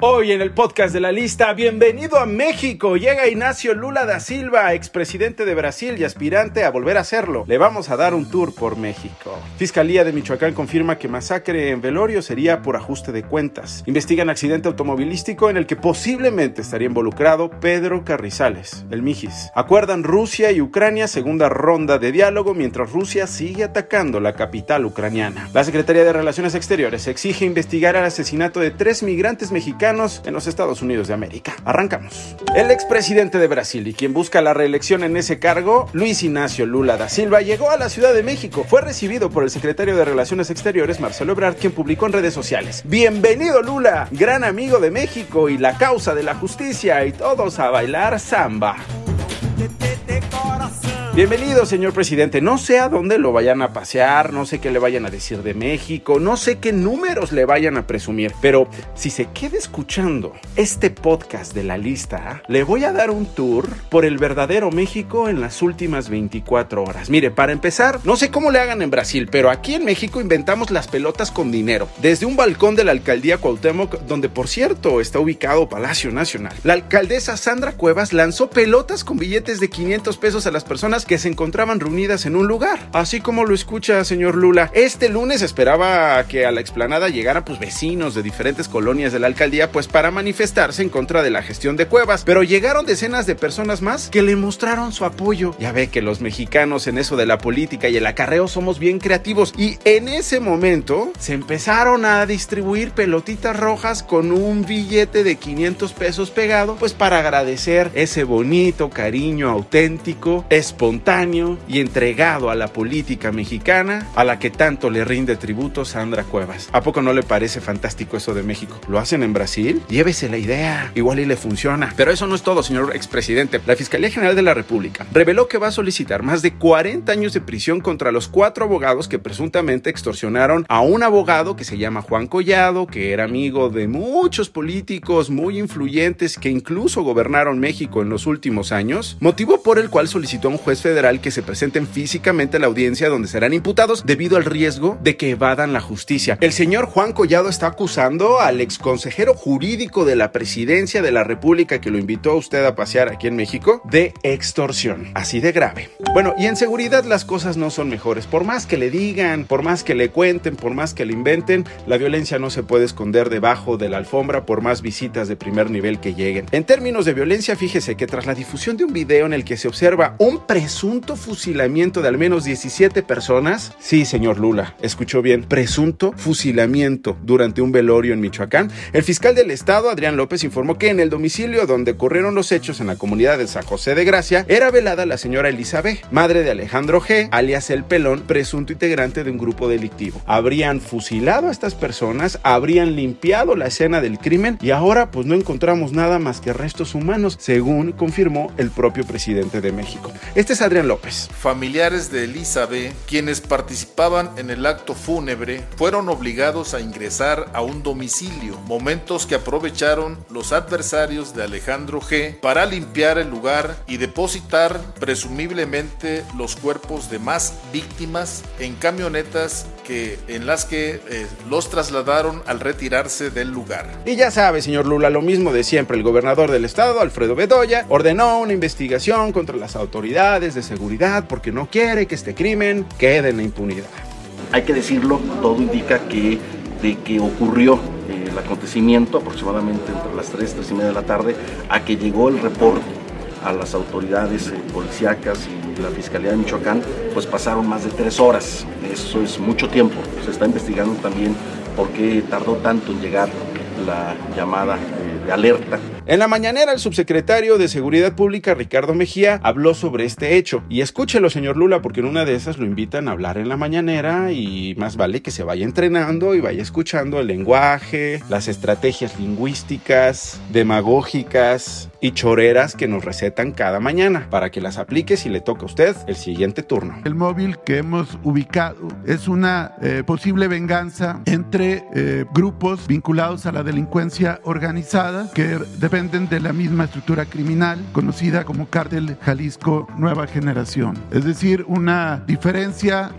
Hoy en el podcast de la lista, bienvenido a México. Llega Ignacio Lula da Silva, expresidente de Brasil y aspirante a volver a serlo. Le vamos a dar un tour por México. Fiscalía de Michoacán confirma que masacre en velorio sería por ajuste de cuentas. Investigan accidente automovilístico en el que posiblemente estaría involucrado Pedro Carrizales, el Mijis. Acuerdan Rusia y Ucrania segunda ronda de diálogo mientras Rusia sigue atacando la capital ucraniana. La Secretaría de Relaciones Exteriores exige investigar el asesinato de tres migrantes mexicanos en los Estados Unidos de América. Arrancamos. El expresidente de Brasil y quien busca la reelección en ese cargo, Luis Ignacio Lula da Silva, llegó a la Ciudad de México. Fue recibido por el secretario de Relaciones Exteriores, Marcelo Ebrard, quien publicó en redes sociales: Bienvenido Lula, gran amigo de México y la causa de la justicia, y todos a bailar samba. Bienvenido, señor presidente. No sé a dónde lo vayan a pasear, no sé qué le vayan a decir de México, no sé qué números le vayan a presumir, pero si se queda escuchando este podcast de la lista, le voy a dar un tour por el verdadero México en las últimas 24 horas. Mire, para empezar, no sé cómo le hagan en Brasil, pero aquí en México inventamos las pelotas con dinero. Desde un balcón de la alcaldía Cuauhtémoc, donde por cierto está ubicado Palacio Nacional, la alcaldesa Sandra Cuevas lanzó pelotas con billetes de 500 pesos a las personas que se encontraban reunidas en un lugar. Así como lo escucha, señor Lula. Este lunes esperaba que a la explanada llegara pues vecinos de diferentes colonias de la alcaldía pues para manifestarse en contra de la gestión de cuevas, pero llegaron decenas de personas más que le mostraron su apoyo. Ya ve que los mexicanos en eso de la política y el acarreo somos bien creativos y en ese momento se empezaron a distribuir pelotitas rojas con un billete de 500 pesos pegado pues para agradecer ese bonito cariño auténtico, espontáneo y entregado a la política mexicana a la que tanto le rinde tributo Sandra Cuevas. ¿A poco no le parece fantástico eso de México? ¿Lo hacen en Brasil? Llévese la idea, igual y le funciona. Pero eso no es todo, señor expresidente. La Fiscalía General de la República reveló que va a solicitar más de 40 años de prisión contra los cuatro abogados que presuntamente extorsionaron a un abogado que se llama Juan Collado, que era amigo de muchos políticos muy influyentes que incluso gobernaron México en los últimos años, motivo por el cual solicitó a un juez federal que se presenten físicamente a la audiencia donde serán imputados debido al riesgo de que evadan la justicia. El señor Juan Collado está acusando al exconsejero jurídico de la presidencia de la República que lo invitó a usted a pasear aquí en México de extorsión. Así de grave. Bueno, y en seguridad las cosas no son mejores. Por más que le digan, por más que le cuenten, por más que le inventen, la violencia no se puede esconder debajo de la alfombra por más visitas de primer nivel que lleguen. En términos de violencia, fíjese que tras la difusión de un video en el que se observa un preso presunto fusilamiento de al menos 17 personas. Sí, señor Lula, escuchó bien, presunto fusilamiento durante un velorio en Michoacán. El fiscal del estado, Adrián López, informó que en el domicilio donde ocurrieron los hechos en la comunidad de San José de Gracia era velada la señora Elizabeth, madre de Alejandro G., alias El Pelón, presunto integrante de un grupo delictivo. Habrían fusilado a estas personas, habrían limpiado la escena del crimen y ahora pues no encontramos nada más que restos humanos, según confirmó el propio presidente de México. Este Adrián López. Familiares de Elizabeth, quienes participaban en el acto fúnebre, fueron obligados a ingresar a un domicilio, momentos que aprovecharon los adversarios de Alejandro G para limpiar el lugar y depositar presumiblemente los cuerpos de más víctimas en camionetas que, en las que eh, los trasladaron al retirarse del lugar. Y ya sabe, señor Lula, lo mismo de siempre. El gobernador del estado, Alfredo Bedoya, ordenó una investigación contra las autoridades de seguridad porque no quiere que este crimen quede en la impunidad. Hay que decirlo, todo indica que de que ocurrió eh, el acontecimiento aproximadamente entre las 3, 3 y media de la tarde, a que llegó el reporte a las autoridades eh, policíacas y la Fiscalía de Michoacán, pues pasaron más de tres horas. Eso es mucho tiempo. Se está investigando también por qué tardó tanto en llegar la llamada eh, de alerta en la mañanera, el subsecretario de Seguridad Pública, Ricardo Mejía, habló sobre este hecho. Y escúchelo, señor Lula, porque en una de esas lo invitan a hablar en la mañanera y más vale que se vaya entrenando y vaya escuchando el lenguaje, las estrategias lingüísticas, demagógicas y choreras que nos recetan cada mañana para que las aplique si le toca a usted el siguiente turno. El móvil que hemos ubicado es una eh, posible venganza entre eh, grupos vinculados a la delincuencia organizada que depende dependen de la misma estructura criminal conocida como Cártel Jalisco Nueva Generación. Es decir, una diferencia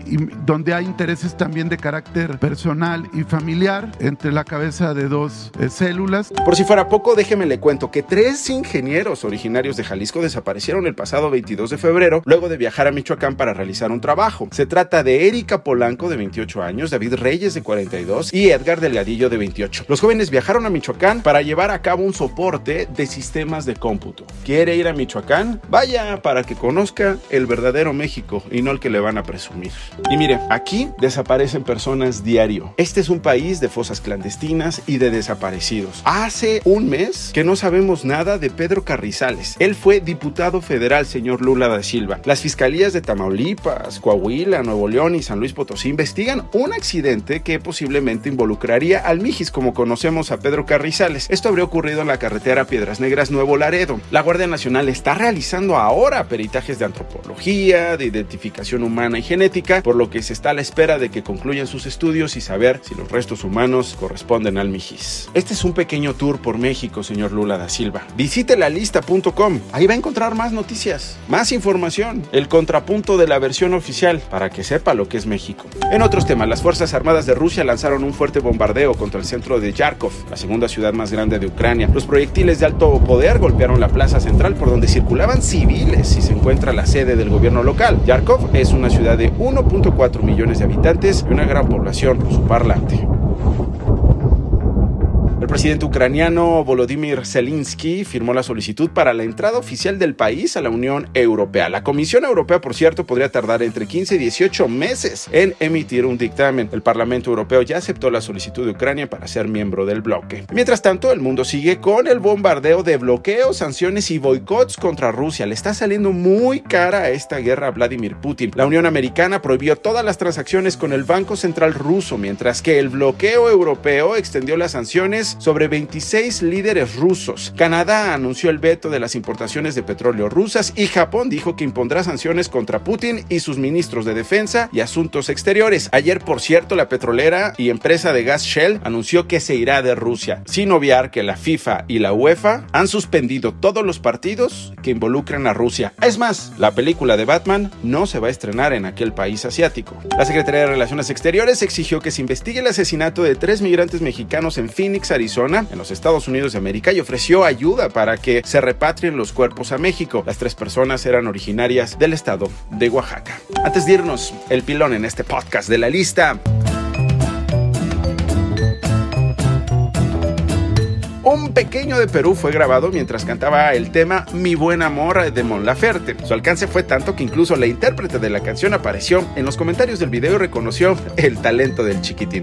donde hay intereses también de carácter personal y familiar entre la cabeza de dos eh, células. Por si fuera poco, déjeme le cuento que tres ingenieros originarios de Jalisco desaparecieron el pasado 22 de febrero luego de viajar a Michoacán para realizar un trabajo. Se trata de Erika Polanco de 28 años, David Reyes de 42 y Edgar Delgadillo de 28. Los jóvenes viajaron a Michoacán para llevar a cabo un soporte de sistemas de cómputo. ¿Quiere ir a Michoacán? Vaya para que conozca el verdadero México y no el que le van a presumir. Y mire, aquí desaparecen personas diario. Este es un país de fosas clandestinas y de desaparecidos. Hace un mes que no sabemos nada de Pedro Carrizales. Él fue diputado federal, señor Lula da Silva. Las fiscalías de Tamaulipas, Coahuila, Nuevo León y San Luis Potosí investigan un accidente que posiblemente involucraría al Mijis, como conocemos a Pedro Carrizales. Esto habría ocurrido en la carretera Piedras Negras Nuevo Laredo. La Guardia Nacional está realizando ahora peritajes de antropología, de identificación humana y genética, por lo que se está a la espera de que concluyan sus estudios y saber si los restos humanos corresponden al Mijis. Este es un pequeño tour por México, señor Lula da Silva. Visite la lista.com. Ahí va a encontrar más noticias, más información, el contrapunto de la versión oficial para que sepa lo que es México. En otros temas, las Fuerzas Armadas de Rusia lanzaron un fuerte bombardeo contra el centro de Yarkov, la segunda ciudad más grande de Ucrania. Los proyectiles de alto poder golpearon la plaza central por donde circulaban civiles y se encuentra la sede del gobierno local. Yarkov es una ciudad de 1.4 millones de habitantes y una gran población rusoparlante presidente ucraniano Volodymyr Zelensky firmó la solicitud para la entrada oficial del país a la Unión Europea. La Comisión Europea, por cierto, podría tardar entre 15 y 18 meses en emitir un dictamen. El Parlamento Europeo ya aceptó la solicitud de Ucrania para ser miembro del bloque. Mientras tanto, el mundo sigue con el bombardeo de bloqueos, sanciones y boicots contra Rusia. Le está saliendo muy cara a esta guerra a Vladimir Putin. La Unión Americana prohibió todas las transacciones con el Banco Central ruso, mientras que el bloqueo europeo extendió las sanciones sobre 26 líderes rusos. Canadá anunció el veto de las importaciones de petróleo rusas y Japón dijo que impondrá sanciones contra Putin y sus ministros de defensa y asuntos exteriores. Ayer, por cierto, la petrolera y empresa de gas Shell anunció que se irá de Rusia, sin obviar que la FIFA y la UEFA han suspendido todos los partidos que involucran a Rusia. Es más, la película de Batman no se va a estrenar en aquel país asiático. La Secretaría de Relaciones Exteriores exigió que se investigue el asesinato de tres migrantes mexicanos en Phoenix, Arizona en los Estados Unidos de América, y ofreció ayuda para que se repatrien los cuerpos a México. Las tres personas eran originarias del estado de Oaxaca. Antes de irnos, el pilón en este podcast de la lista. Un pequeño de Perú fue grabado mientras cantaba el tema Mi buen amor de Mon Laferte. Su alcance fue tanto que incluso la intérprete de la canción apareció en los comentarios del video y reconoció el talento del chiquitín.